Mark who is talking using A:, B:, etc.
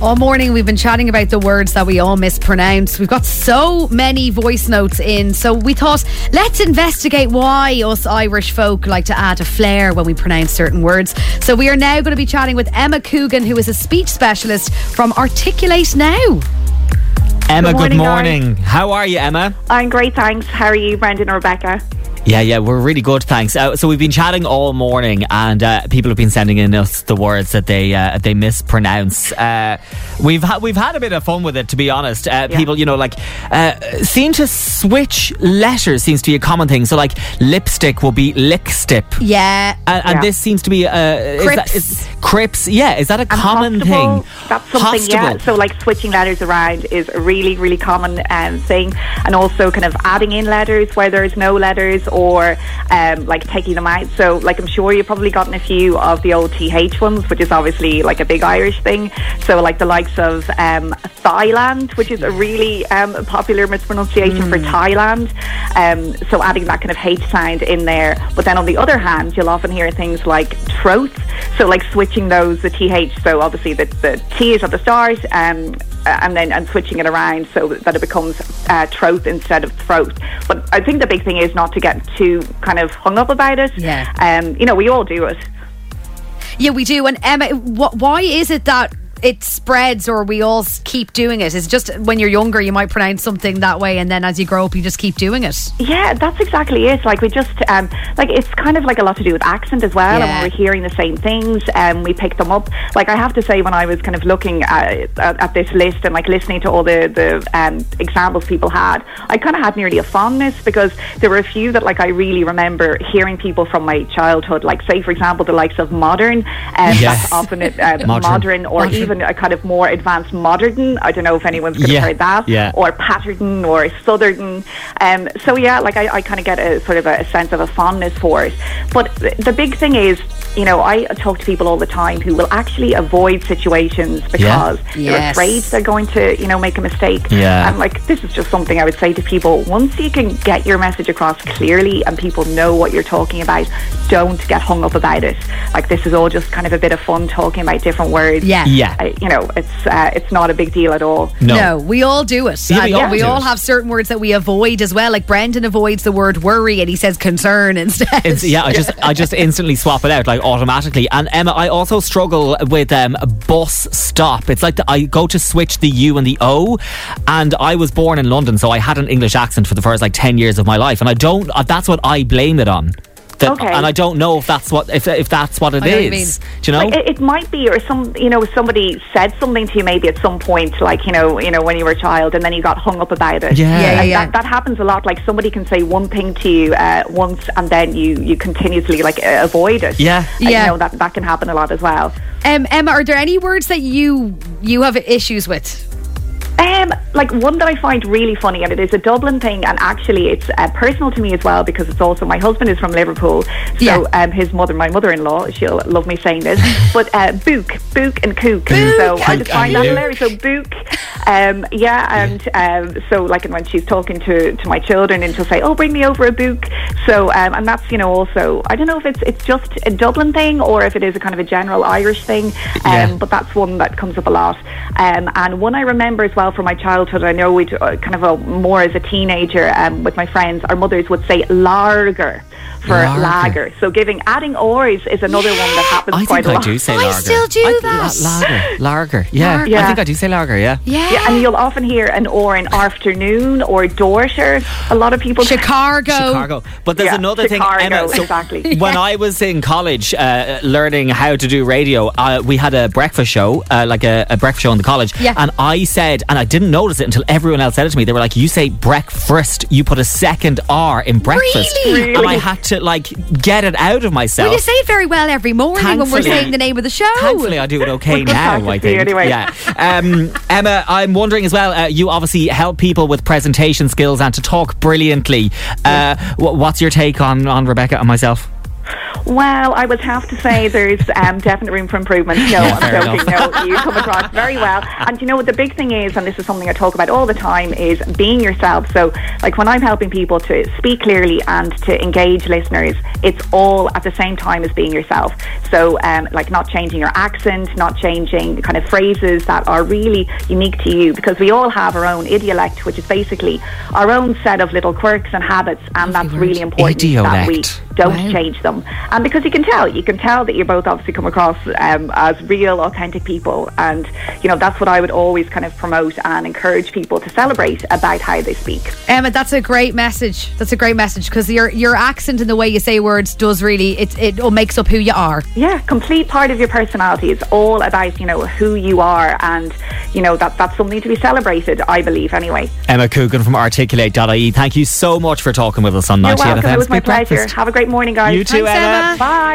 A: All morning we've been chatting about the words that we all mispronounce. We've got so many voice notes in, so we thought let's investigate why us Irish folk like to add a flair when we pronounce certain words. So we are now going to be chatting with Emma Coogan, who is a speech specialist from Articulate Now.
B: Emma,
C: Good
B: good
C: morning,
B: morning. How are you, Emma?
C: I'm great, thanks. How are you, Brendan and Rebecca?
B: Yeah, yeah, we're really good, thanks. Uh, so we've been chatting all morning, and uh, people have been sending in us the words that they uh, they mispronounce. Uh, we've had we've had a bit of fun with it, to be honest. Uh,
C: Yeah.
B: People, you know, like uh, seem to switch letters. Seems to be a common thing. So, like lipstick will be lickstip.
A: Yeah.
B: And, and
C: Yeah.
B: this seems to be uh, is that-
A: Crips.
B: is- crips. Yeah, is that a
C: And
B: common
C: hostable,
B: thing?
C: That's something, yeah. So, like switching letters around is a really, really common um, thing. And also, kind of adding in letters where there's no letters or um, like taking them out. So, like, I'm sure you've probably gotten a few of the old TH ones, which is obviously like a big Irish thing. So, like the likes of um, Thailand, which is a really um, popular mispronunciation for Thailand. Um, so, adding that kind of H sound in there. But then on the other hand, you'll often hear things like throat. So, like switching those, the TH, so obviously the, the T is at the start, um, and then and switching it around so that it becomes uh, throat instead of throat. But I think the big thing is not to get too kind of hung up about it.
A: Yeah.
C: Um, you know, we all do it.
A: Yeah, we do. And Emma, wh- why is it that it spreads or we all keep doing it. it? Is just when you're younger you might pronounce something that way and then as you grow up you just keep doing it?
C: Yeah, that's exactly it. Like we just um, like it's kind of like a lot to do with accent as well,
A: Yeah.
C: and when we're hearing the same things, and we pick them up. Like I have to say, when I was kind of looking at, at, at this list and like listening to all the the um, examples people had, I kind of had nearly a fondness because there were a few that like I really remember hearing people from my childhood. Like say, for example, the likes of modern, um,
B: Yes.
C: that's often uh,
B: Modern.
C: modern. or
A: Modern.
C: Even a kind of more advanced modern. I don't know if anyone's going to
B: Yeah,
C: heard that,
B: yeah.
C: or pattern or southern. Um, so yeah, like I, I kind of get a sort of a, sense of a fondness for it. But the big thing is, you know, I talk to people all the time who will actually avoid situations because they're
A: Yes.
C: afraid they're going to, you know, make a mistake.
B: Yeah.
C: And like this is just something I would say to people: once you can get your message across clearly and people know what you're talking about, don't get hung up about it. Like this is all just kind of a bit of fun talking about different words.
A: Yeah.
B: Yeah.
C: You know, it's uh, it's not a big deal at all.
B: No.
A: we all do it.
B: Yeah, we
A: And
B: all
A: we all have certain words that we avoid as well. Like Brendan avoids the word worry and he says concern instead.
B: It's, yeah, I just I just instantly swap it out like automatically. And Emma, I also struggle with um, bus stop. It's like the, I go to switch the U and the O, and I was born in London, so I had an English accent for the first like ten years of my life, and I don't. Uh, that's what I blame it on. That,
C: Okay.
B: And I don't know if that's what if if that's what it
A: I know what.
B: Do you know?
C: Like, it, it might be, or some, you know, somebody said something to you maybe at some point, like you know, you know, when you were a child, and then you got hung up about it.
B: Yeah. Yeah,
A: yeah, yeah.
C: That, that happens a lot. Like somebody can say one thing to you uh, once, and then you you continuously like uh, avoid it.
B: Yeah.
C: And,
A: Yeah.
C: You know that that can happen a lot as well.
A: Um, Emma, are there any words that you you have issues with?
C: Um, like one that I find really funny, and it is a Dublin thing, and actually it's uh, personal to me as well because it's also my husband is from Liverpool, so
A: Yeah.
C: um, his mother, my mother-in-law, she'll love me saying this, but uh, book, book, and kook. So I just find that
B: kook.
C: hilarious. So book, um, yeah, and um, so like and when she's talking to, to my children, and she'll say, "Oh, bring me over a book." So um, and that's you know also I don't know if it's it's just a Dublin thing or if it is a kind of a general Irish thing, um,
B: Yeah.
C: but that's one that comes up a lot. Um, and one I remember as well from my childhood, I know we uh, kind of a, more as a teenager um, with my friends, our mothers would say lager for
B: Lager.
C: lager. So giving adding ors is another one that happens
B: I
C: quite
B: think
C: a
B: I
C: lot.
B: do say lager.
A: I
B: lager.
A: still do
B: I-
A: that.
B: la- lager, lager. Yeah,
A: Lager.
B: I think I do say lager. Yeah.
A: Yeah.
C: Yeah, and you'll often hear an or in afternoon or daughter. A lot of people
A: Chicago.
B: Chicago. But there's
C: Yeah,
B: another
C: Chicago,
B: thing, Emma. So
C: exactly.
B: when I was in college uh, learning how to do radio, uh, we had a breakfast show, uh, like a, a breakfast show in the college.
A: Yeah.
B: And I said, and I didn't notice it until everyone else said it to me. They were like, "You say breakfast, you put a second R in breakfast,"
A: Really?
B: and I had to like get it out of myself.
A: Well, you say it very well every morning when we're saying the name of the show.
B: Thankfully, I do it okay now. I think.
C: anyway.
B: Yeah. Um, Emma, I'm wondering as well. Uh, you obviously help people with presentation skills and to talk brilliantly. Uh, wh- what's your take on on Rebecca and myself?
C: Well, I would have to say there's um, definite room for improvement. No,
B: Yeah,
C: I'm joking. No, you come across very well. And you know what the big thing is, and this is something I talk about all the time, is being yourself. So, like when I'm helping people to speak clearly and to engage listeners, it's all at the same time as being yourself. So, um, like not changing your accent, not changing kind of phrases that are really unique to you, because we all have our own idiolect, which is basically our own set of little quirks and habits, and that's really important that we
B: Idiolect.
C: Don't change them. And because you can tell, you can tell that you both obviously come across um, as real, authentic people. And, you know, that's what I would always kind of promote and encourage people to celebrate about how they speak.
A: Emma, that's a great message. That's a great message because your your accent and the way you say words does really it it makes up who you are.
C: Yeah, complete part of your personality. It's all about, you know, who you are. And, you know, that that's something to be celebrated, I believe, anyway.
B: Emma Coogan from articulate.ie. Thank you so much for talking with us on
C: You're
B: 98
C: welcome.
B: FM
C: It was my pleasure.
B: Breakfast.
C: Have a great morning, guys.
B: You too,
A: Thanks,
B: Emma.
A: Emma.
C: Bye.